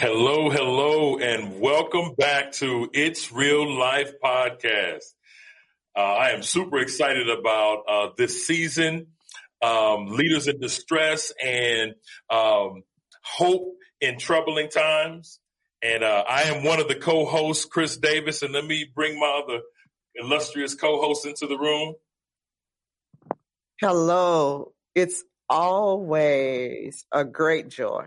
Hello, hello, and welcome back to It's Real Life podcast. Uh, I am super excited about uh, this season, um, leaders in distress and um, hope in troubling times. And uh, I am one of the co-hosts, Chris Davis, and let me bring my other illustrious co-host into the room. Hello, it's always a great joy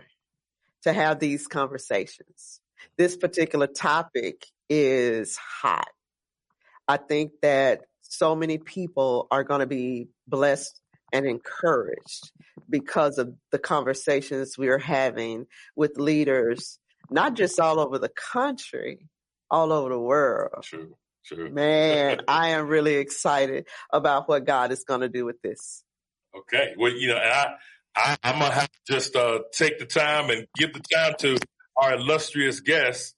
to have these conversations. This particular topic is hot. I think that so many people are going to be blessed and encouraged because of the conversations we are having with leaders, not just all over the country, all over the world. True, true. Man, I am really excited about what God is going to do with this. Okay. Well, you know, I, I, am gonna have to just uh, take the time and give the time to our illustrious guests.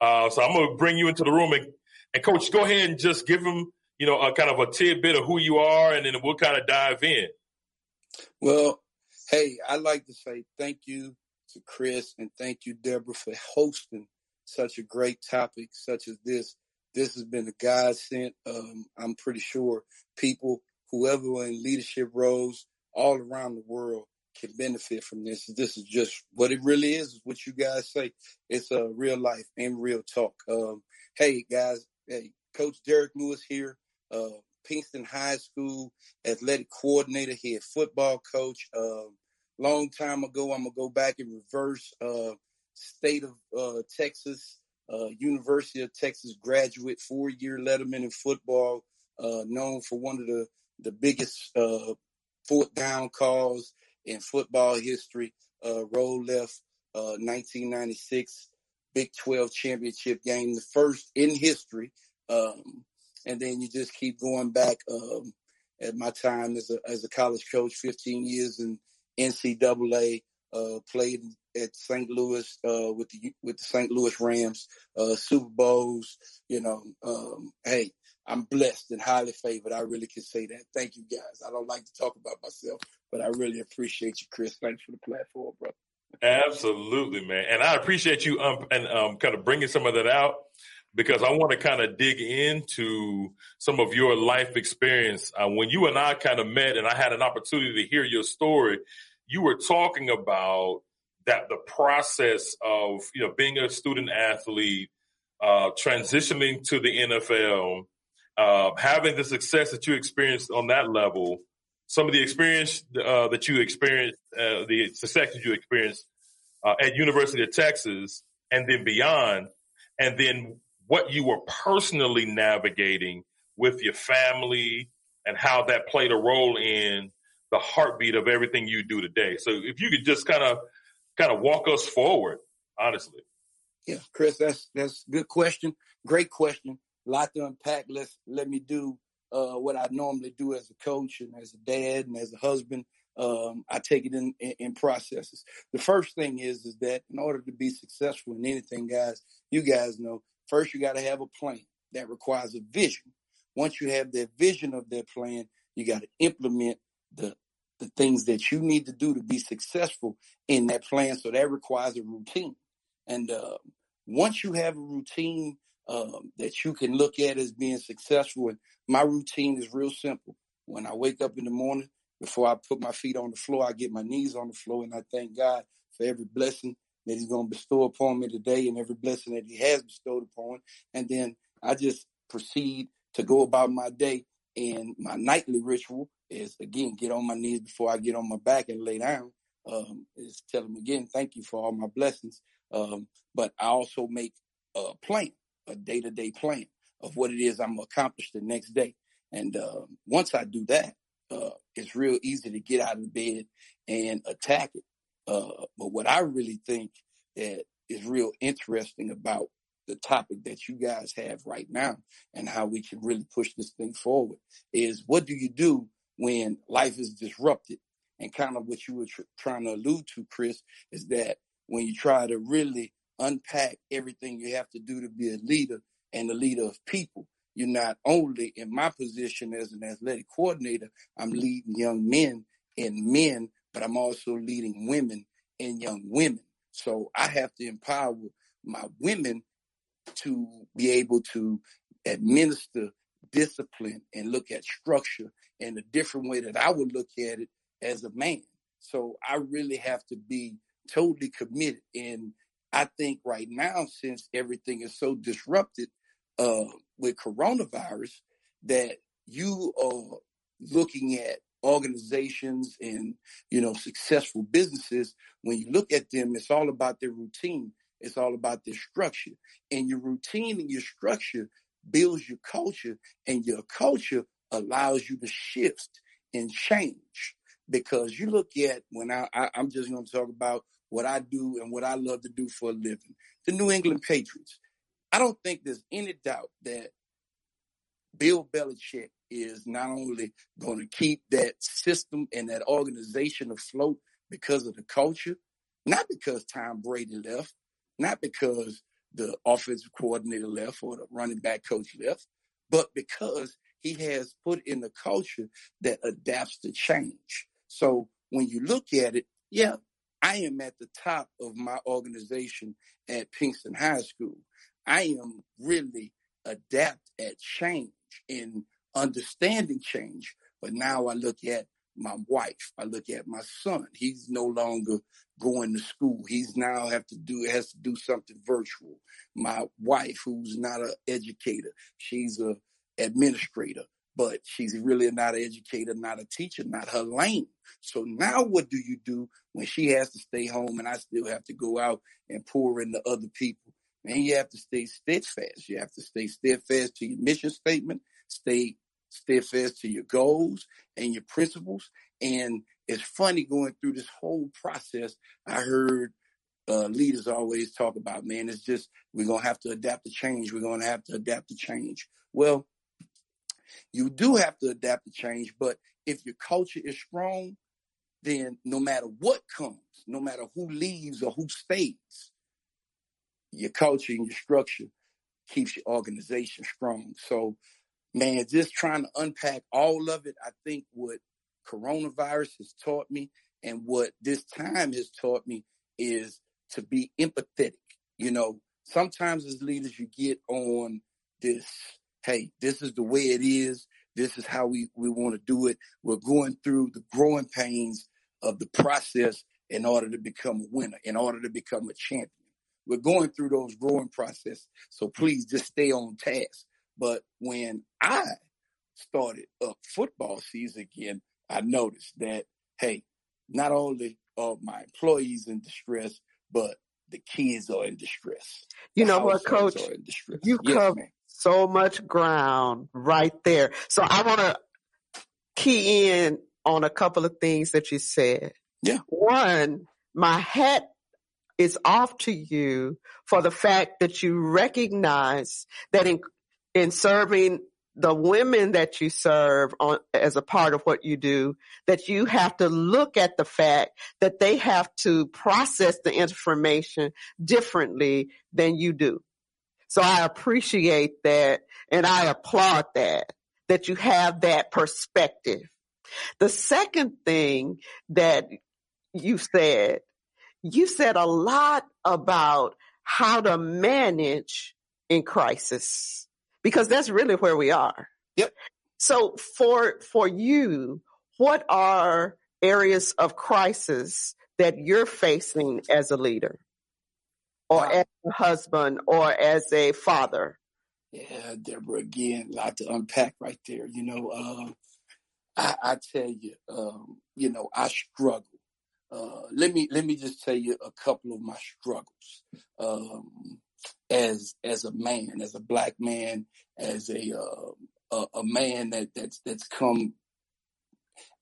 Uh, so I'm gonna bring you into the room and, and coach, go ahead and just give them, you know, a kind of a tidbit of who you are, and then we'll kind of dive in. Well, hey, I'd like to say thank you to Chris and thank you, Deborah, for hosting such a great topic such as this. This has been a godsend. Um, I'm pretty sure people, whoever in leadership roles all around the world, can benefit from this. This is just what it really is, what you guys say. It's a uh, real life and real talk. Um, hey guys, hey, Coach Derek Lewis here, uh, Pinkston High School athletic coordinator here, football coach. Uh, long time ago, I'm gonna go back in reverse. Uh, state of uh, Texas, uh, University of Texas graduate, four year letterman in football, known for one of the the biggest fourth down calls in football history. Uh, left, uh, 1996 Big 12 championship game, the first in history. Um, and then you just keep going back. Um, at my time as a as a college coach, 15 years in NCAA, uh, played at St. Louis uh, with the with the St. Louis Rams, uh, Super Bowls. You know, um, hey, I'm blessed and highly favored. I really can say that. Thank you guys. I don't like to talk about myself, but I really appreciate you, Chris. Thanks for the platform, bro. Absolutely, man. And I appreciate you um, and um, kind of bringing some of that out because I want to kind of dig into some of your life experience. Uh, when you and I kind of met and I had an opportunity to hear your story, you were talking about that the process of, you know, being a student athlete, uh, transitioning to the NFL, uh, having the success that you experienced on that level, some of the experience uh, that you experienced, uh, the success that you experienced uh, at University of Texas, and then beyond, and then what you were personally navigating with your family and how that played a role in the heartbeat of everything you do today. So if you could just kind of kind of walk us forward, honestly. Yeah, Chris, that's that's good question. Great question lot to unpack. Let's let me do uh, what I normally do as a coach and as a dad and as a husband. Um, I take it in, in, in, processes. The first thing is is that in order to be successful in anything, guys, you guys know first you got to have a plan that requires a vision. Once you have that vision of that plan, you got to implement the the things that you need to do to be successful in that plan. So that requires a routine. And uh, once you have a routine um, that you can look at as being successful. And my routine is real simple. When I wake up in the morning, before I put my feet on the floor, I get my knees on the floor and I thank God for every blessing that He's going to bestow upon me today and every blessing that He has bestowed upon. And then I just proceed to go about my day. And my nightly ritual is again get on my knees before I get on my back and lay down. Um, is tell him again, thank you for all my blessings. Um, but I also make a plan a day to day plan of what it is I'm gonna accomplish the next day. And uh, once I do that, uh, it's real easy to get out of bed and attack it. Uh, but what I really think that is real interesting about the topic that you guys have right now and how we can really push this thing forward is what do you do when life is disrupted? And kind of what you were tr- trying to allude to, Chris, is that when you try to really unpack everything you have to do to be a leader and a leader of people. You're not only in my position as an athletic coordinator, I'm leading young men and men, but I'm also leading women and young women. So I have to empower my women to be able to administer discipline and look at structure in a different way that I would look at it as a man. So I really have to be totally committed. And I think right now, since everything is so disrupted uh, with coronavirus, that you are looking at organizations and you know successful businesses when you look at them it's all about their routine it's all about their structure. And your routine and your structure builds your culture and your culture allows you to shift and change. Because you look at when I, I am just going to talk about what I do and what I love to do for a living. The New England Patriots. I don't think there's any doubt that Bill Belichick is not only going to keep that system and that organization afloat because of the culture, not because Tom Brady left, not because the offensive coordinator left or the running back coach left, but because he has put in a culture that adapts to change. So when you look at it, yeah, I am at the top of my organization at Pinkston High School. I am really adept at change and understanding change. But now I look at my wife. I look at my son. He's no longer going to school. He's now have to do has to do something virtual. My wife, who's not an educator, she's a administrator, but she's really not an educator, not a teacher, not her lane. So now what do you do when she has to stay home and I still have to go out and pour into other people? And you have to stay steadfast. You have to stay steadfast to your mission statement, stay steadfast to your goals and your principles. And it's funny going through this whole process. I heard uh, leaders always talk about, man, it's just, we're going to have to adapt to change. We're going to have to adapt to change. Well, you do have to adapt to change, but if your culture is strong, then no matter what comes, no matter who leaves or who stays, your culture and your structure keeps your organization strong. So man, just trying to unpack all of it. I think what coronavirus has taught me and what this time has taught me is to be empathetic. You know, sometimes as leaders, you get on this, hey, this is the way it is. This is how we, we want to do it. We're going through the growing pains of the process in order to become a winner, in order to become a champion. We're going through those growing process. So please just stay on task. But when I started up football season again, I noticed that, hey, not only are my employees in distress, but the kids are in distress. You the know what, coach? You yes, cover. So much ground right there. So I want to key in on a couple of things that you said. Yeah. One, my hat is off to you for the fact that you recognize that in, in serving the women that you serve on as a part of what you do that you have to look at the fact that they have to process the information differently than you do. So I appreciate that and I applaud that, that you have that perspective. The second thing that you said, you said a lot about how to manage in crisis because that's really where we are. Yep. So for, for you, what are areas of crisis that you're facing as a leader or wow. as a husband or as a father? Yeah, Deborah, again, a lot to unpack right there. You know, uh, I, I, tell you, um, you know, I struggle. Uh, let me let me just tell you a couple of my struggles. Um, as as a man, as a black man, as a uh, a, a, man that that's that's come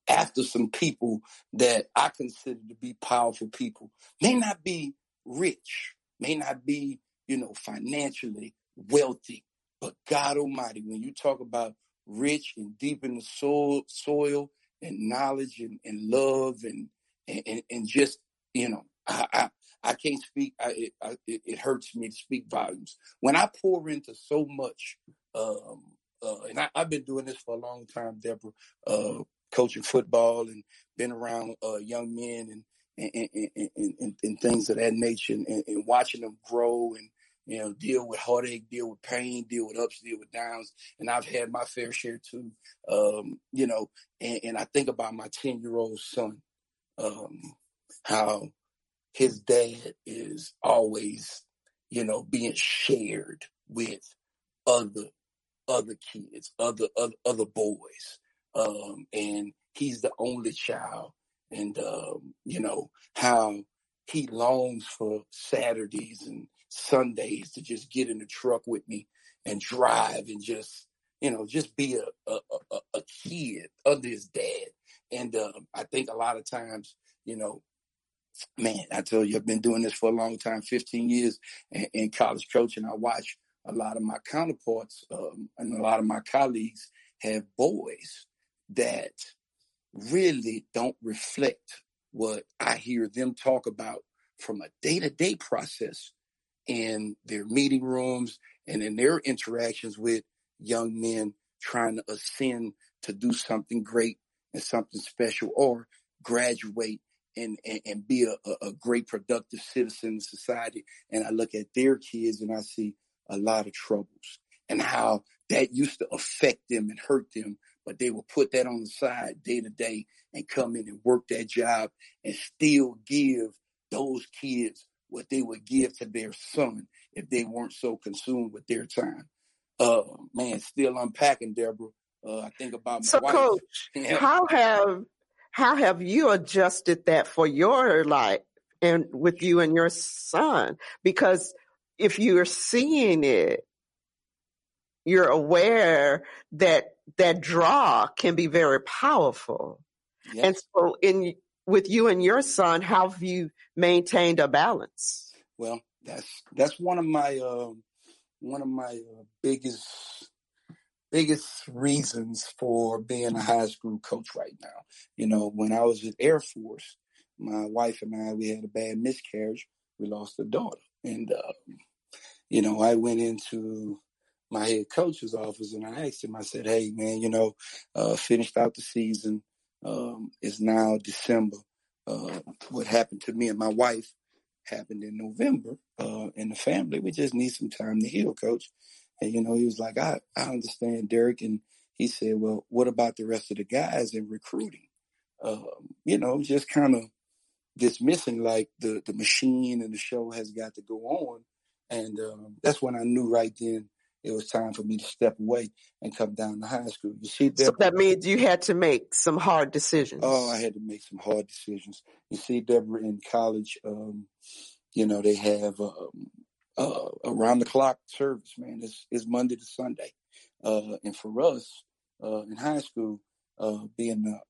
after some people that I consider to be powerful people. May not be rich, may not be you know financially wealthy, but God Almighty, when you talk about rich and deep in the soil, soil and knowledge and, and love and, and and just you know I, I I can't speak. I, it, I, it, hurts me to speak volumes. When I pour into so much, um, uh, and I, have been doing this for a long time, Deborah, uh, coaching football and been around uh, young men and and, and, and, and things of that nature and, and watching them grow and you know, deal with heartache, deal with pain, deal with ups, deal with downs. And I've had my fair share too. Um, you know, and, and, I think about my 10 year old son, um, how his dad is always, you know, being shared with other, other kids, other, other, other boys. Um, and he's the only child and, um, you know, how he longs for Saturdays and Sundays to just get in the truck with me and drive and just, you know, just be a, a, a, a kid under his dad. And um, I think a lot of times, you know, man, I tell you, I've been doing this for a long time, 15 years in, in college coaching. I watch a lot of my counterparts um, and a lot of my colleagues have boys that really don't reflect what I hear them talk about from a day to day process in their meeting rooms and in their interactions with young men trying to ascend to do something great and something special or graduate and, and, and be a, a, great productive citizen in society. And I look at their kids and I see a lot of troubles and how that used to affect them and hurt them, but they will put that on the side day to day and come in and work that job and still give those kids what they would give to their son if they weren't so consumed with their time. Uh, man, still unpacking, Deborah. Uh, I think about my so, wife. Coach, how have how have you adjusted that for your life and with you and your son? Because if you're seeing it, you're aware that that draw can be very powerful. Yes. And so in with you and your son, how have you maintained a balance? Well, that's that's one of my uh, one of my uh, biggest biggest reasons for being a high school coach right now. You know, when I was at Air Force, my wife and I we had a bad miscarriage. We lost a daughter, and uh, you know, I went into my head coach's office and I asked him. I said, "Hey, man, you know, uh, finished out the season um, is now December. Uh, what happened to me and my wife happened in November uh, in the family. We just need some time to heal, coach. And, you know, he was like, I, I understand, Derek. And he said, well, what about the rest of the guys in recruiting? Um, you know, just kind of dismissing like the, the machine and the show has got to go on. And um, that's when I knew right then it was time for me to step away and come down to high school. You see, Deborah, so that means you had to make some hard decisions. Oh, I had to make some hard decisions. You see, Deborah, in college, um, you know, they have um, uh, around the clock service, man. It's, it's Monday to Sunday. Uh, and for us uh, in high school, uh, being the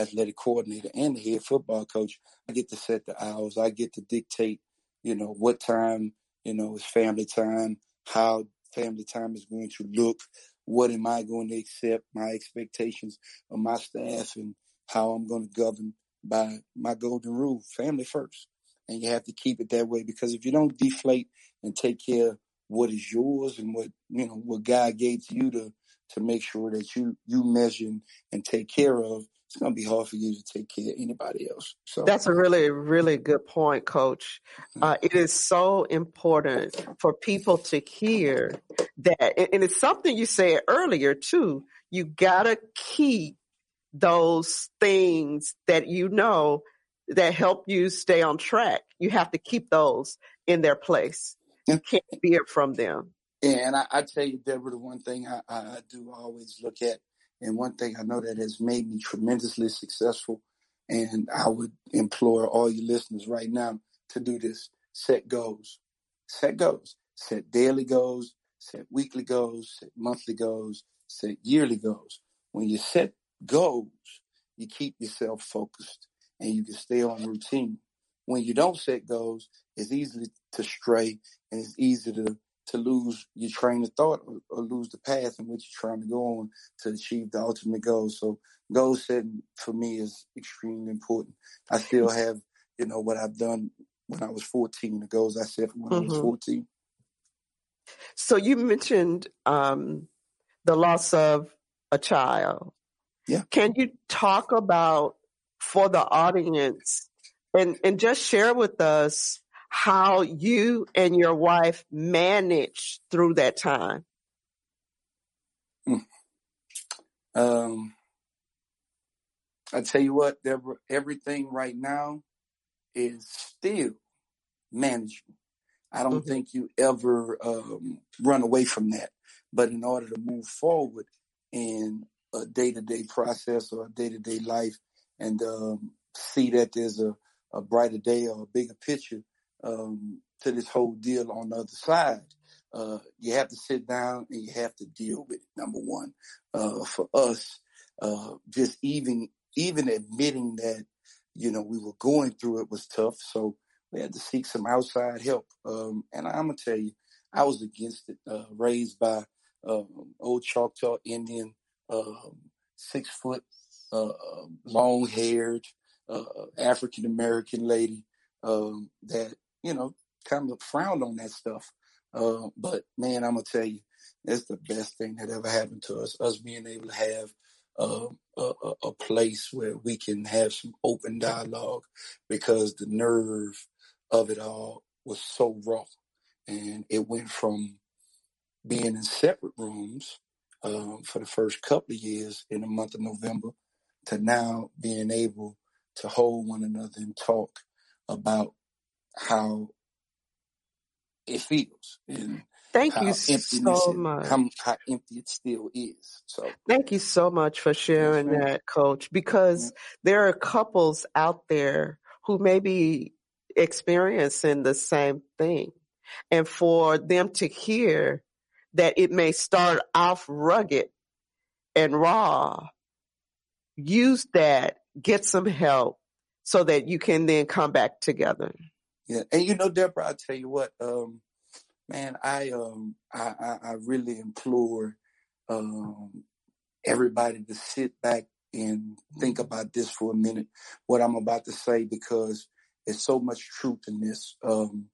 athletic coordinator and the head football coach, I get to set the hours. I get to dictate, you know, what time, you know, is family time, how family time is going to look. What am I going to accept? My expectations of my staff and how I'm going to govern by my golden rule, family first. And you have to keep it that way because if you don't deflate and take care what is yours and what, you know, what God gave to you to, to make sure that you, you measure and take care of, it's going to be hard for you to take care of anybody else. So that's a really, really good point, Coach. Mm-hmm. Uh, it is so important for people to hear that, and it's something you said earlier too. You gotta keep those things that you know that help you stay on track. You have to keep those in their place. You can't veer from them. Yeah, and I, I tell you, Deborah, the one thing I, I do always look at and one thing I know that has made me tremendously successful, and I would implore all you listeners right now to do this set goals. Set goals. Set daily goals, set weekly goals, set monthly goals, set yearly goals. When you set goals, you keep yourself focused and you can stay on routine. When you don't set goals, it's easy to stray and it's easy to to lose your train of thought or, or, lose the path in which you're trying to go on to achieve the ultimate goal. So goal setting for me is extremely important. I still have, you know, what I've done when I was 14, the goals I set when mm-hmm. I was mm-hmm. 14. So you mentioned um, the loss of a child. Yeah. Can you talk about for the audience And and just share with us how you and your wife managed through that time. Mm. Um, I tell you what, Deborah, everything right now is still management. I don't mm-hmm. think you ever um, run away from that. But in order to move forward in a day to day process or a day to day life and um, see that there's a, a, brighter day or a bigger picture um, to this whole deal on the other side, uh, you have to sit down and you have to deal with it. Number one, uh, for us, uh, just even even admitting that you know we were going through it was tough. So we had to seek some outside help. Um, and I'm gonna tell you, I was against it. Uh, raised by um, old Choctaw Indian, um, six foot, uh, long haired, uh, African American lady um, that you know kind of frowned on that stuff. Uh, but man, I'm gonna tell you, that's the best thing that ever happened to us. Us being able to have uh, a, a, place where we can have some open dialogue because the nerve of it all was so raw. And it went from being in separate rooms um, for the first couple of years in the month of November to now being able to hold one another and talk about how it feels and Thank you so much. How, how, empty it still is. So thank you so much for sharing yes, that, Coach. Because there are couples out there who may be experiencing the same thing, and for them to hear that it may start off rugged and raw, use that, get some help, so that you can then come back together. Yeah, and you know, Deborah, I'll tell you what. um man, I um I, I, I really implore um everybody to sit back and think about this for a minute, what I'm about to say, because there's so much truth in this. Um,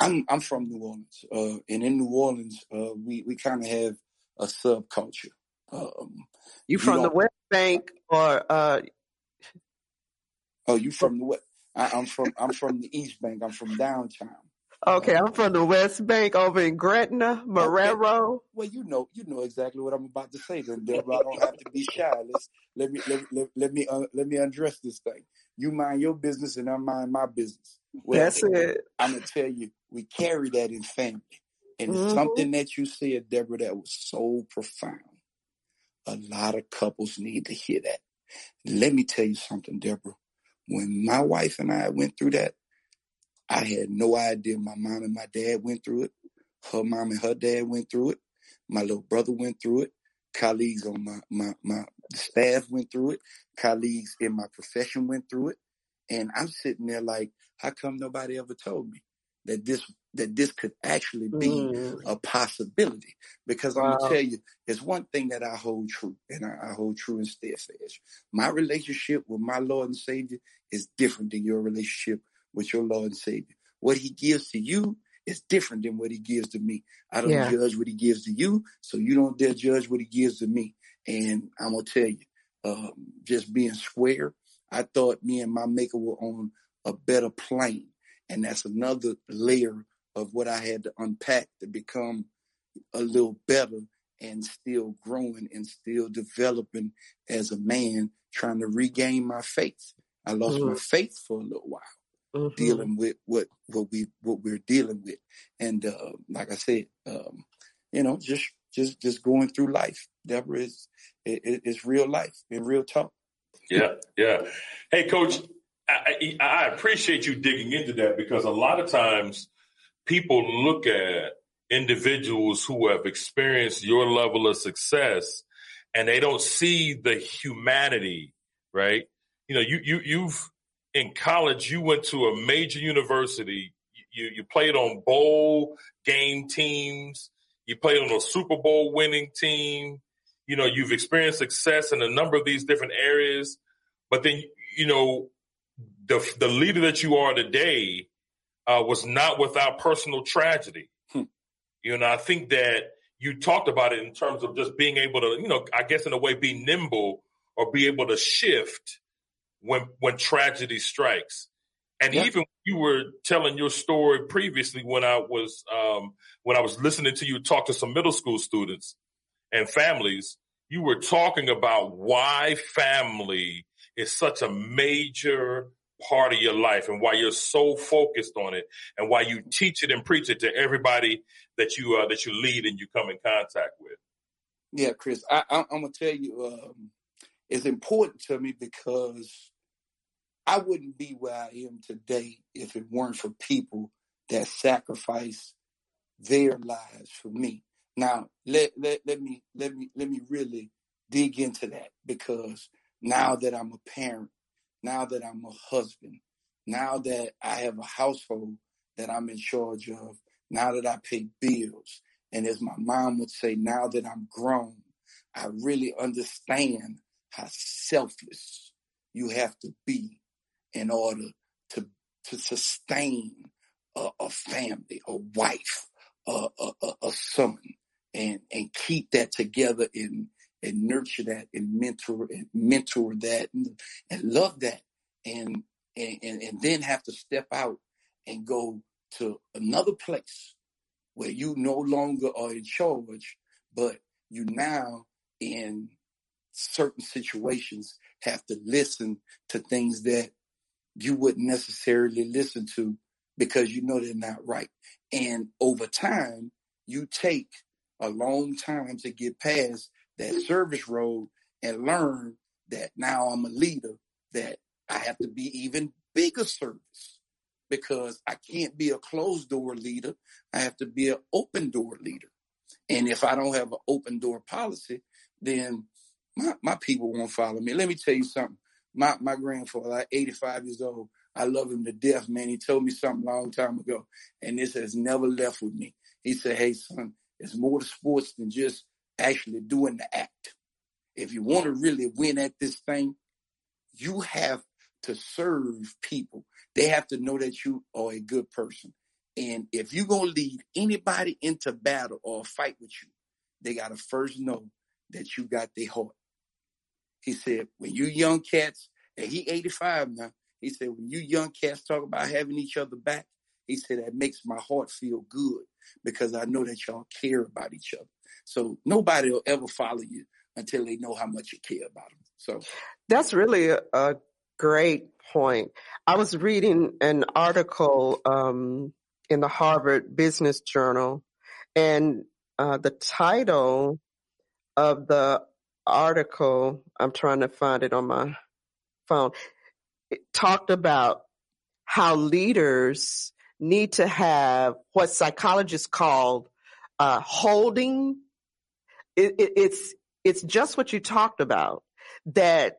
I'm I'm from New Orleans, uh, and in New Orleans, uh, we we kind of have a subculture. Um, you from the West Bank or? Uh... Oh, you from the West? I, I'm from I'm from the East Bank. I'm from downtown. Okay, I'm from the West Bank over in Gretna, Marrero. Okay. Well, you know, you know exactly what I'm about to say, then, Deborah. I don't have to be shy. Let's let me let, let, let me uh, let me undress this thing. You mind your business, and I mind my business. Well, That's it. I'm gonna tell you, we carry that in family, and mm-hmm. something that you said, Deborah, that was so profound. A lot of couples need to hear that. Let me tell you something, Deborah. When my wife and I went through that, I had no idea my mom and my dad went through it. Her mom and her dad went through it. My little brother went through it. Colleagues on my, my, my staff went through it. Colleagues in my profession went through it. And I'm sitting there like, how come nobody ever told me that this that this could actually be mm. a possibility? Because wow. I'm gonna tell you, it's one thing that I hold true, and I, I hold true and steadfast. My relationship with my Lord and Savior is different than your relationship with your Lord and Savior. What he gives to you is different than what he gives to me. I don't yeah. judge what he gives to you, so you don't dare judge what he gives to me. And I'm gonna tell you, um, just being square, I thought me and my maker were on a better plane, and that's another layer of what I had to unpack to become a little better and still growing and still developing as a man, trying to regain my faith. I lost mm-hmm. my faith for a little while mm-hmm. dealing with what what we what we're dealing with, and uh, like I said, um, you know, just just just going through life. Deborah is it, it's real life and real talk. Yeah, yeah. Hey, Coach, I, I appreciate you digging into that because a lot of times people look at individuals who have experienced your level of success and they don't see the humanity, right? You know, you you you've in college, you went to a major university. You, you played on bowl game teams. You played on a Super Bowl winning team. You know, you've experienced success in a number of these different areas. But then, you know, the, the leader that you are today uh, was not without personal tragedy. Hmm. You know, I think that you talked about it in terms of just being able to, you know, I guess in a way, be nimble or be able to shift when when tragedy strikes. And yeah. even you were telling your story previously when I was um, when I was listening to you talk to some middle school students and families, you were talking about why family is such a major part of your life and why you're so focused on it and why you teach it and preach it to everybody that you uh, that you lead and you come in contact with. Yeah, Chris, I, am gonna tell you, um, it's important to me because I wouldn't be where I am today if it weren't for people that sacrifice their lives for me. Now, let, let, let me let me let me really dig into that because now that I'm a parent, now that I'm a husband, now that I have a household that I'm in charge of, now that I pay bills, and as my mom would say, now that I'm grown, I really understand how selfless you have to be in order to to sustain a, a family, a wife, a, a, a, son, and and keep that together and and nurture that and mentor and mentor that and, and love that and, and and and then have to step out and go to another place where you no longer are in charge, but you now in certain situations have to listen to things that you wouldn't necessarily listen to because you know they're not right. And over time, you take a long time to get past that service road and learn that now I'm a leader, that I have to be even bigger service because I can't be a closed door leader. I have to be an open door leader. And if I don't have an open door policy, then my, my people won't follow me. Let me tell you something. My my grandfather, 85 years old, I love him to death, man. He told me something a long time ago, and this has never left with me. He said, Hey son, it's more to sports than just actually doing the act. If you want to really win at this thing, you have to serve people. They have to know that you are a good person. And if you're going to lead anybody into battle or fight with you, they got to first know that you got their heart. He said, when you young cats, and he 85 now, he said, when you young cats talk about having each other back, he said, that makes my heart feel good because I know that y'all care about each other. So nobody will ever follow you until they know how much you care about them. So that's really a, great point. I was reading an article um, in the Harvard Business Journal, and uh, the title of the article, I'm trying to find it on my phone, it talked about how leaders need to have what psychologists call uh, holding. It, it, it's it's just what you talked about that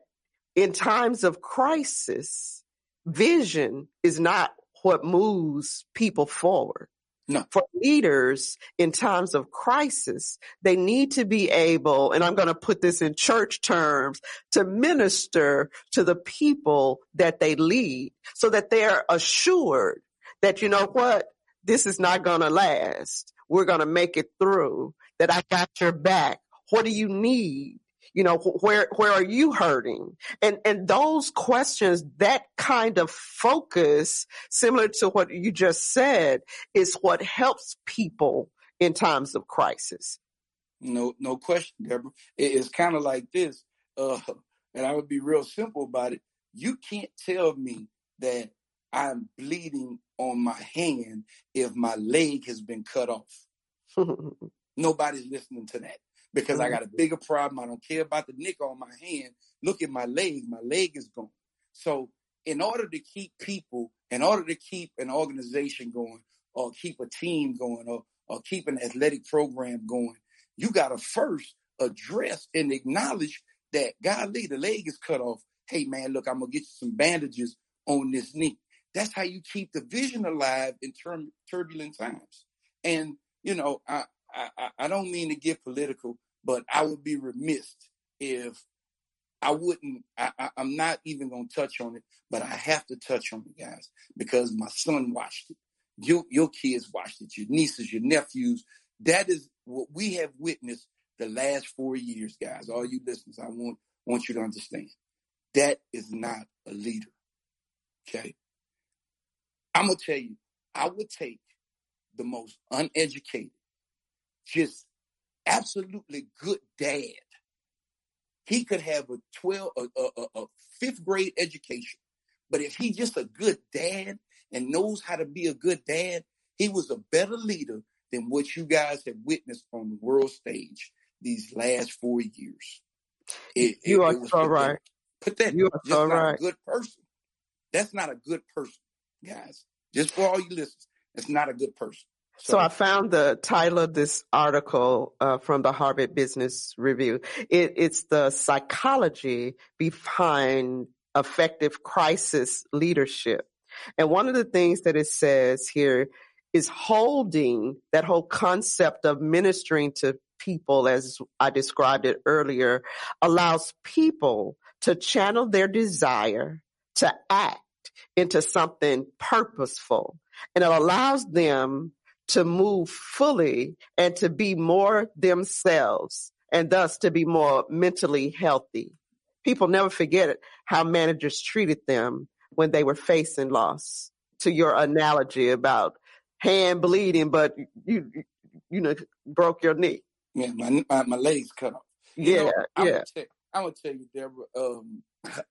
in times of crisis, vision is not what moves people forward. No. For leaders in times of crisis, they need to be able, and I'm going to put this in church terms, to minister to the people that they lead so that they're assured that, you know what, this is not going to last. We're going to make it through, that I got your back. What do you need? you know where where are you hurting and and those questions that kind of focus similar to what you just said is what helps people in times of crisis no no question deborah it's kind of like this uh and i would be real simple about it you can't tell me that i'm bleeding on my hand if my leg has been cut off nobody's listening to that because I got a mm-hmm. bigger problem. I don't care about the nick on my hand. Look at my leg. My leg is gone. So in order to keep people, in order to keep an organization going or keep a team going or, or keep an athletic program going, you got to first address and acknowledge that golly, the leg is cut off. Hey man, look, I'm going to get you some bandages on this knee. That's how you keep the vision alive in term, turbulent times. And, you know, I, I, I don't mean to get political, but I would be remiss if I wouldn't. I, am not even going to touch on it, but I have to touch on it, guys, because my son watched it. Your your kids watched it. Your nieces, your nephews. That is what we have witnessed the last four years, guys. All you listeners, I want want you to understand that is not a leader. Okay, I'm gonna tell you, I would take the most uneducated, just absolutely good dad. He could have a 12, a, a, a fifth grade education, but if he's just a good dad and knows how to be a good dad, he was a better leader than what you guys have witnessed on the world stage these last four years. It, you it, are it so right. Put that. You are so right. Good person. That's not a good person, guys. Just for all you listeners, it's not a good person. So, so I found the title of this article uh, from the Harvard Business Review. It, it's the psychology behind effective crisis leadership. And one of the things that it says here is holding that whole concept of ministering to people, as I described it earlier, allows people to channel their desire to act into something purposeful. And it allows them to move fully and to be more themselves and thus to be more mentally healthy. People never forget how managers treated them when they were facing loss. To your analogy about hand bleeding, but you, you know, broke your knee. Yeah, my, my, my legs cut off. You yeah, know, I'm yeah. Gonna tell, I'm gonna tell you, Deborah. Um,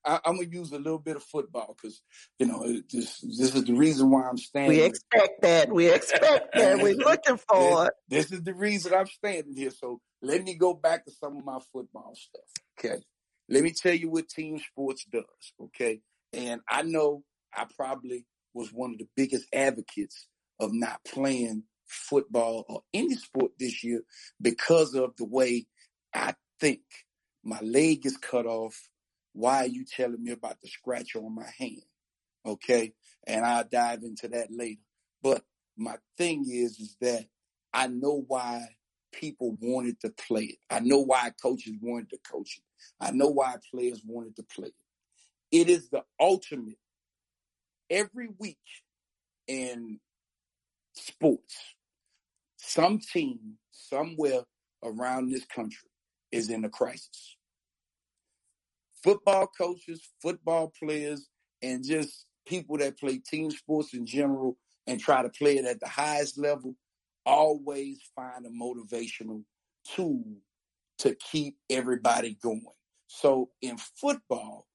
I, am gonna use a little bit of football because you know this. This is the reason why I'm standing. We expect that. We expect that. We're looking for it. This, this is the reason I'm standing here. So let me go back to some of my football stuff. Okay. Let me tell you what team sports does. Okay. And I know I probably was one of the biggest advocates of not playing football or any sport this year because of the way I think my leg is cut off. Why are you telling me about the scratch on my hand? Okay. And I'll dive into that later. But my thing is, is that I know why people wanted to play it. I know why coaches wanted to coach it. I know why players wanted to play it. It is the ultimate every week in sports. Some team somewhere around this country is in a crisis. Football coaches, football players, and just people that play team sports in general and try to play it at the highest level always find a motivational tool to keep everybody going. So in football,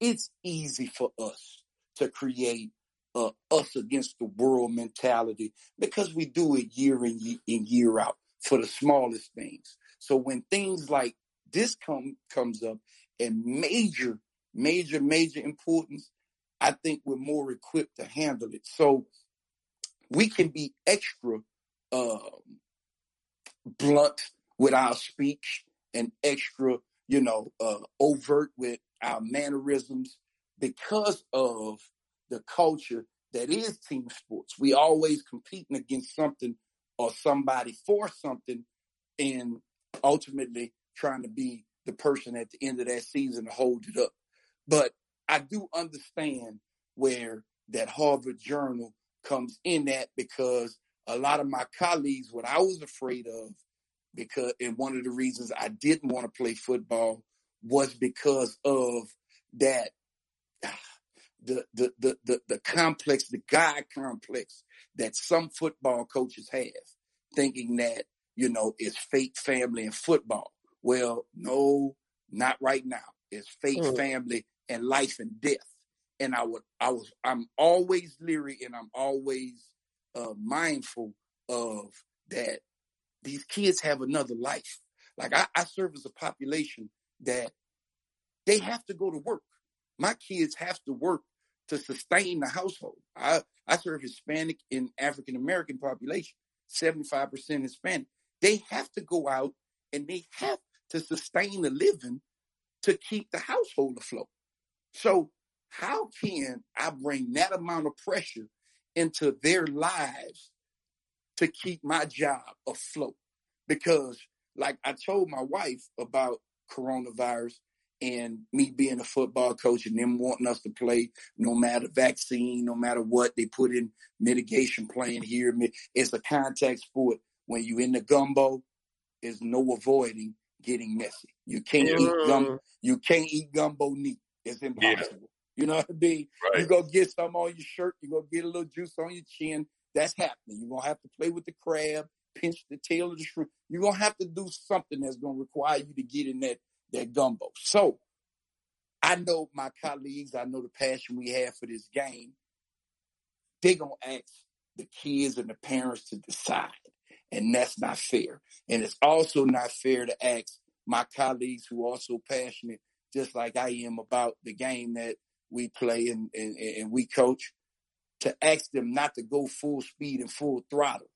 it's easy for us to create a us against the world mentality because we do it year in, in year out for the smallest things. So when things like this come comes up and major, major, major importance, I think we're more equipped to handle it. So we can be extra um, blunt with our speech and extra, you know, uh, overt with our mannerisms because of the culture that is team sports. We always competing against something or somebody for something and ultimately trying to be the person at the end of that season to hold it up. But I do understand where that Harvard Journal comes in that because a lot of my colleagues, what I was afraid of, because, and one of the reasons I didn't want to play football was because of that, the, the, the, the, the complex, the God complex that some football coaches have, thinking that, you know, it's fake family and football. Well, no, not right now. It's fake mm. family and life and death. And I would, I was, I'm always leery and I'm always uh, mindful of that these kids have another life. Like I, I serve as a population that they have to go to work. My kids have to work to sustain the household. I, I serve Hispanic and African American population, 75% Hispanic. They have to go out and they have to sustain a living to keep the household afloat. So how can I bring that amount of pressure into their lives to keep my job afloat. Because, like I told my wife about coronavirus and me being a football coach and them wanting us to play no matter vaccine, no matter what, they put in mitigation plan here. It's a contact sport. When you in the gumbo, there's no avoiding getting messy. You can't eat gum. Mm. You can't eat gumbo neat. It's impossible. You know what I mean? Right. You go get some on your shirt. You go get a little juice on your chin. That's happening. You're gonna have to play with the crab, pinch the tail of the shrimp. You're gonna have to do something that's gonna require you to get in that that gumbo. So I know my colleagues. I know the passion we have for this game. They're gonna ask the kids and the parents to decide, and that's not fair. And it's also not fair to ask my colleagues who are also passionate, just like I am about the game that we play and, and, and we coach, to ask them not to go full speed and full throttle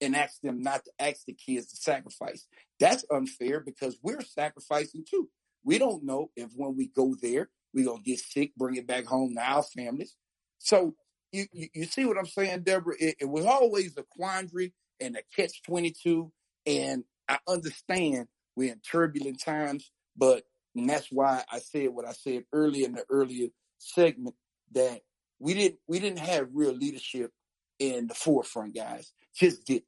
and ask them not to ask the kids to sacrifice. That's unfair because we're sacrificing too. We don't know if when we go there, we're going to get sick, bring it back home to our families. So you, you, you see what I'm saying, Deborah? It, it was always a quandary and a catch 22. And I understand we're in turbulent times, but and that's why I said what I said earlier in the earlier segment that we didn't we didn't have real leadership in the forefront, guys. Just didn't.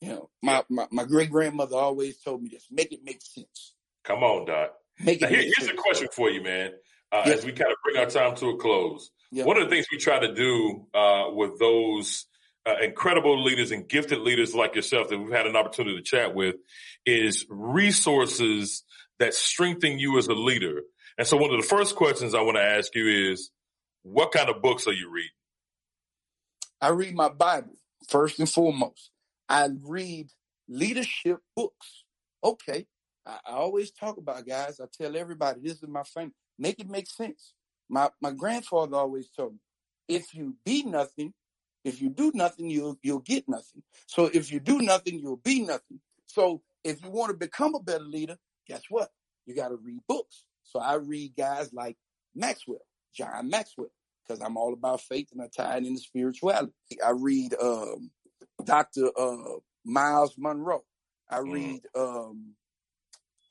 You know, my, my, my great grandmother always told me this: make it make sense. Come on, Doc. Make Now, it here- make here's sense. a question for you, man. Uh, Yes. As we kind of bring our time to a close, Yeah. one of the things we try to do uh, with those uh, incredible leaders and gifted leaders like yourself that we've had an opportunity to chat with is resources that strengthen you as a leader. And so, one of the first questions I want to ask you is, what kind of books are you reading? I read my Bible first and foremost. I read leadership books. Okay. I, I always talk about guys. I tell everybody this is my family. Make it make sense. My my grandfather always told me, if you be nothing, if you do nothing, you'll you'll get nothing. So if you do nothing, you'll be nothing. So if you want to become a better leader, guess what? You got to read books. So I read guys like Maxwell, John Maxwell, because I'm all about faith and I tie it into spirituality. I read um, Dr. Uh, Myles Munroe. I Mm. read um,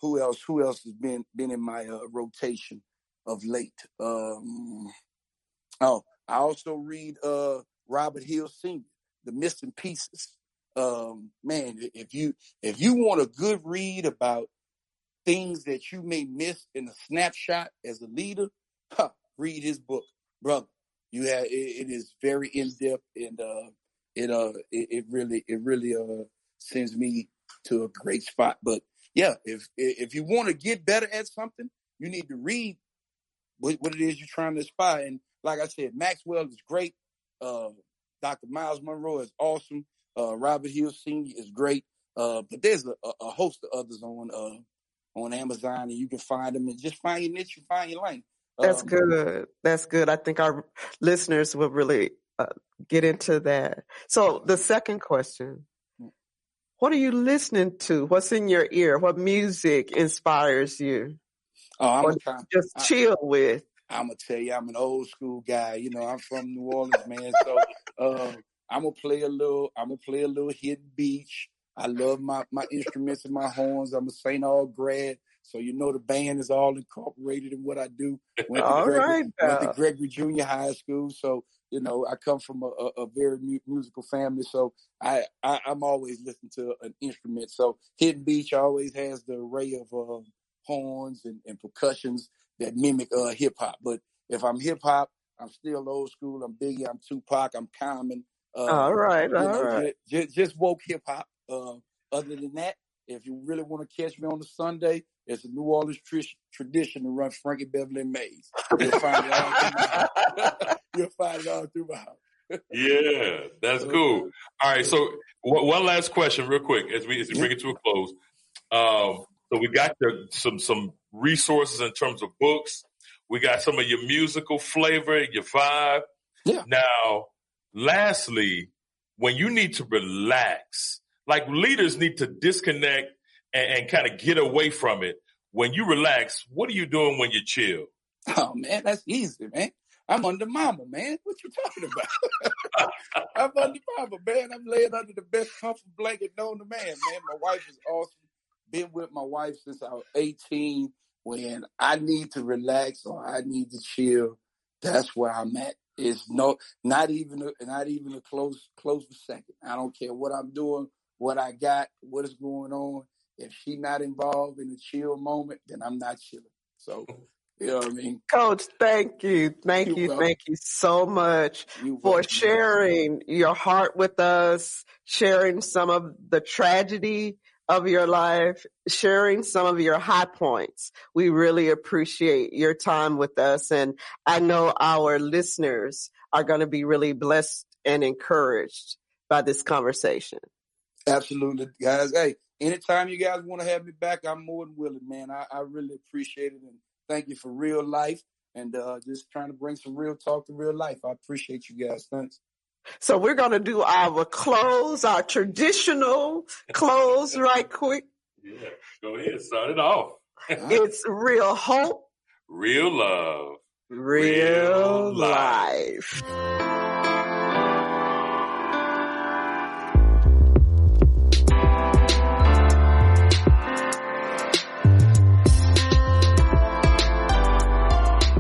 who else? Who else has been been in my uh, rotation of late? Um, oh, I also read uh, Robert Hill Sr. The Missing Pieces. Um, man, if you if you want a good read about things that you may miss in a snapshot as a leader, huh, read his book, brother. You have it, it is very in depth and uh, it uh it, it really it really uh sends me to a great spot. But yeah, if if you want to get better at something, you need to read what, what it is you're trying to aspire. And like I said, Maxwell is great. Uh, Dr. Myles Munroe is awesome. Uh, Robert Hill Sr. is great. Uh, but there's a, a- host of others on uh, on Amazon, and you can find them and just find your niche and find your lane. That's Um, good. That's good. I think our listeners will really uh, get into that. So the second question, what are you listening to? What's in your ear? What music inspires you? Oh, I'm Or a just I- chill with? I'm gonna tell you, I'm an old school guy. You know, I'm from New Orleans, man. So uh, I'm gonna play a little. I'm gonna play a little hidden beach. I love my my instruments and my horns. I'm a St. Aug grad, so you know the band is all incorporated in what I do. Went All Gregory, right, went to. Gregory Junior High School, so you know I come from a, a, a very mu- musical family. So I, I I'm always listening to an instrument. So hidden beach always has the array of um, horns and, and percussions that mimic uh, hip hop. But if I'm hip hop, I'm still old school. I'm Biggie. I'm Tupac. I'm Common. Uh, All right, all know, right. just, just woke hip hop. Uh, other than that, if you really want to catch me on a Sunday, it's a New Orleans tr- tradition to run Frankie Beverly and Maze. You'll find it all through my house. You'll find it all through my house. Yeah, that's cool. All right, so one one last question, real quick, as we as we bring it to a close. Um, so we got some some resources in terms of books. We got some of your musical flavor, your vibe. Yeah. Now, lastly, when you need to relax, like leaders need to disconnect and, and kind of get away from it. When you relax, what are you doing when you chill? Oh man, that's easy, man. I'm under mama, man. What you talking about? I'm under mama, man. I'm laying under the best comfort blanket known to man, man. My wife is awesome. Been with my wife since I was 18. When I need to relax or I need to chill, that's where I'm at. It's no, not even a, not even a close close second. I don't care what I'm doing, what I got, what is going on. If she not involved in the chill moment, then I'm not chilling. So You know what I mean? Coach, thank you. Thank You're you. welcome. Thank you so much You for welcome. sharing your heart with us, sharing some of the tragedy of your life, sharing some of your high points. We really appreciate your time with us. And I know our listeners are going to be really blessed and encouraged by this conversation. Absolutely, guys. Hey, anytime you guys want to have me back, I'm more than willing, man. I, I really appreciate it and thank you for real life and uh, just trying to bring some real talk to real life. I appreciate you guys. Thanks. So we're going to do our close, our traditional close right quick. Yeah. Go ahead. Start it off. It's real hope, Real love. real Real life. life.